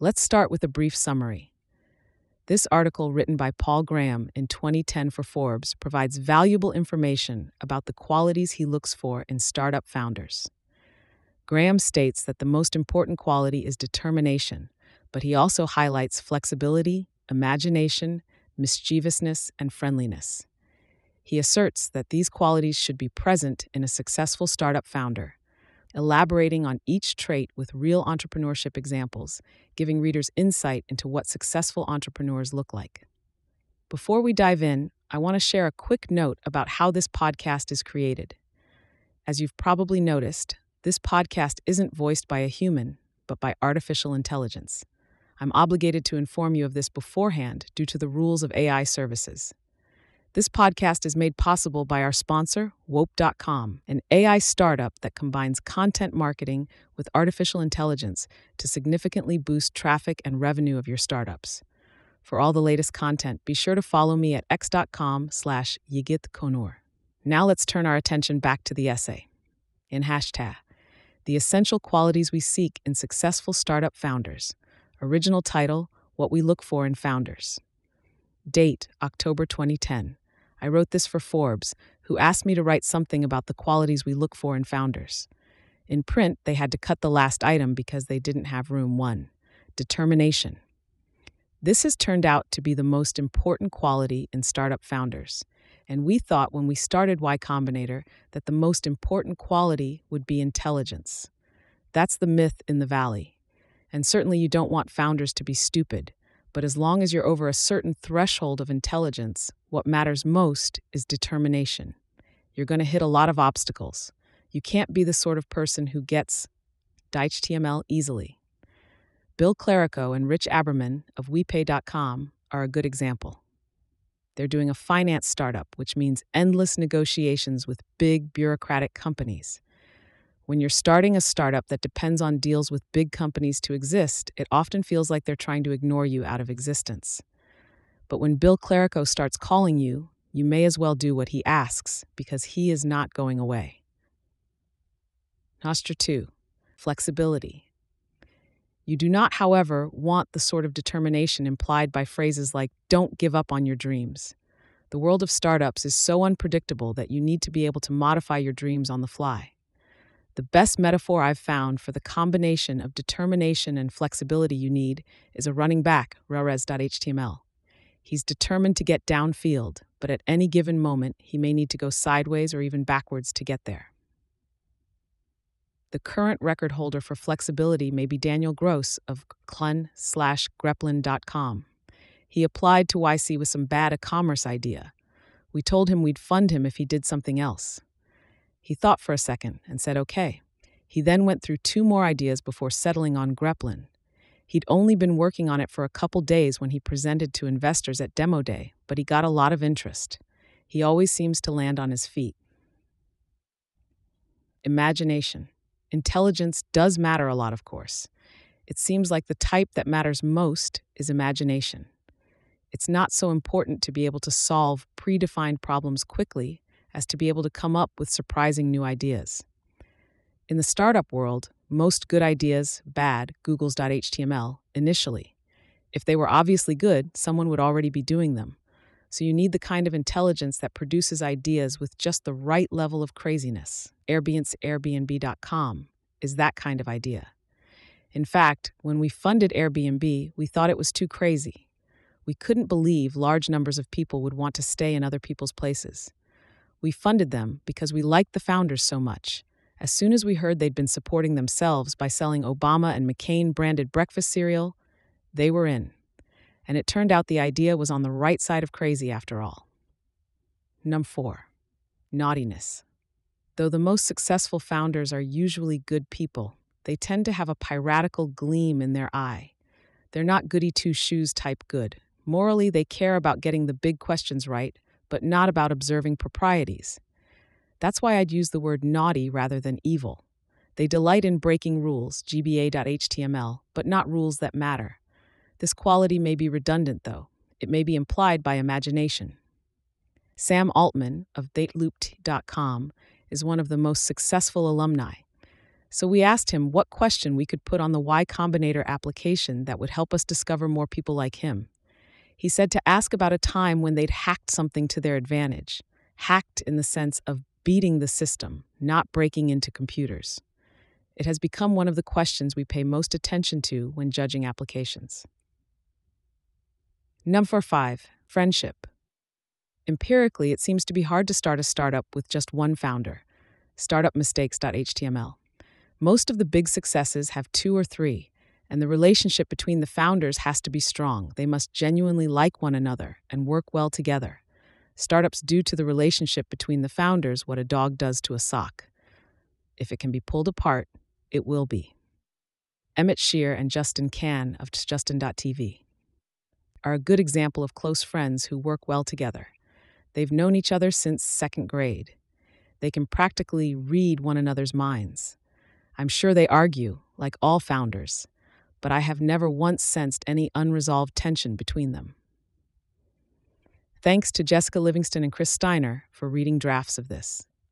Let's start with a brief summary. This article, written by Paul Graham in 2010 for Forbes, provides valuable information about the qualities he looks for in startup founders. Graham states that the most important quality is determination, but he also highlights flexibility, imagination, mischievousness, and friendliness. He asserts that these qualities should be present in a successful startup founder, elaborating on each trait with real entrepreneurship examples, giving readers insight into what successful entrepreneurs look like. Before we dive in, I want to share a quick note about how this podcast is created. As you've probably noticed, this podcast isn't voiced by a human, but by artificial intelligence. I'm obligated to inform you of this beforehand due to the rules of AI services. This podcast is made possible by our sponsor, Wope.com, an AI startup that combines content marketing with artificial intelligence to significantly boost traffic and revenue of your startups. For all the latest content, be sure to follow me at x.com slash yigitkonur. Now let's turn our attention back to the essay. In hashtag, the essential qualities we seek in successful startup founders. Original title, What We Look For in Founders. Date October 2010. I wrote this for Forbes, who asked me to write something about the qualities we look for in founders. In print, they had to cut the last item because they didn't have room one determination. This has turned out to be the most important quality in startup founders. And we thought when we started Y Combinator that the most important quality would be intelligence. That's the myth in the Valley. And certainly you don't want founders to be stupid. But as long as you're over a certain threshold of intelligence, what matters most is determination. You're going to hit a lot of obstacles. You can't be the sort of person who gets HTML easily. Bill Clerico and Rich Aberman of WePay.com are a good example. They're doing a finance startup, which means endless negotiations with big bureaucratic companies. When you're starting a startup that depends on deals with big companies to exist, it often feels like they're trying to ignore you out of existence. But when Bill Clerico starts calling you, you may as well do what he asks because he is not going away. Nostra 2 Flexibility. You do not, however, want the sort of determination implied by phrases like, don't give up on your dreams. The world of startups is so unpredictable that you need to be able to modify your dreams on the fly. The best metaphor I've found for the combination of determination and flexibility you need is a running back, railres.html. He's determined to get downfield, but at any given moment, he may need to go sideways or even backwards to get there. The current record holder for flexibility may be Daniel Gross of clun greplin.com. He applied to YC with some bad e-commerce idea. We told him we'd fund him if he did something else. He thought for a second and said okay. He then went through two more ideas before settling on Greplin. He'd only been working on it for a couple days when he presented to investors at Demo Day, but he got a lot of interest. He always seems to land on his feet. Imagination. Intelligence does matter a lot, of course. It seems like the type that matters most is imagination. It's not so important to be able to solve predefined problems quickly as to be able to come up with surprising new ideas. In the startup world, most good ideas bad googles.html initially. If they were obviously good, someone would already be doing them. So you need the kind of intelligence that produces ideas with just the right level of craziness. Airbnb, Airbnb.com is that kind of idea. In fact, when we funded Airbnb, we thought it was too crazy. We couldn't believe large numbers of people would want to stay in other people's places. We funded them because we liked the founders so much. As soon as we heard they'd been supporting themselves by selling Obama and McCain branded breakfast cereal, they were in. And it turned out the idea was on the right side of crazy after all. Number four, naughtiness. Though the most successful founders are usually good people, they tend to have a piratical gleam in their eye. They're not goody two shoes type good. Morally, they care about getting the big questions right, but not about observing proprieties. That's why I'd use the word naughty rather than evil. They delight in breaking rules, GBA.html, but not rules that matter. This quality may be redundant, though. It may be implied by imagination. Sam Altman of DateLoop.com is one of the most successful alumni. So we asked him what question we could put on the Y Combinator application that would help us discover more people like him. He said to ask about a time when they'd hacked something to their advantage, hacked in the sense of beating the system, not breaking into computers. It has become one of the questions we pay most attention to when judging applications. Number five, friendship. Empirically, it seems to be hard to start a startup with just one founder. Startupmistakes.html. Most of the big successes have two or three, and the relationship between the founders has to be strong. They must genuinely like one another and work well together. Startups do to the relationship between the founders what a dog does to a sock. If it can be pulled apart, it will be. Emmett Shear and Justin Kan of Justin.tv are a good example of close friends who work well together. They've known each other since second grade. They can practically read one another's minds. I'm sure they argue, like all founders, but I have never once sensed any unresolved tension between them. Thanks to Jessica Livingston and Chris Steiner for reading drafts of this.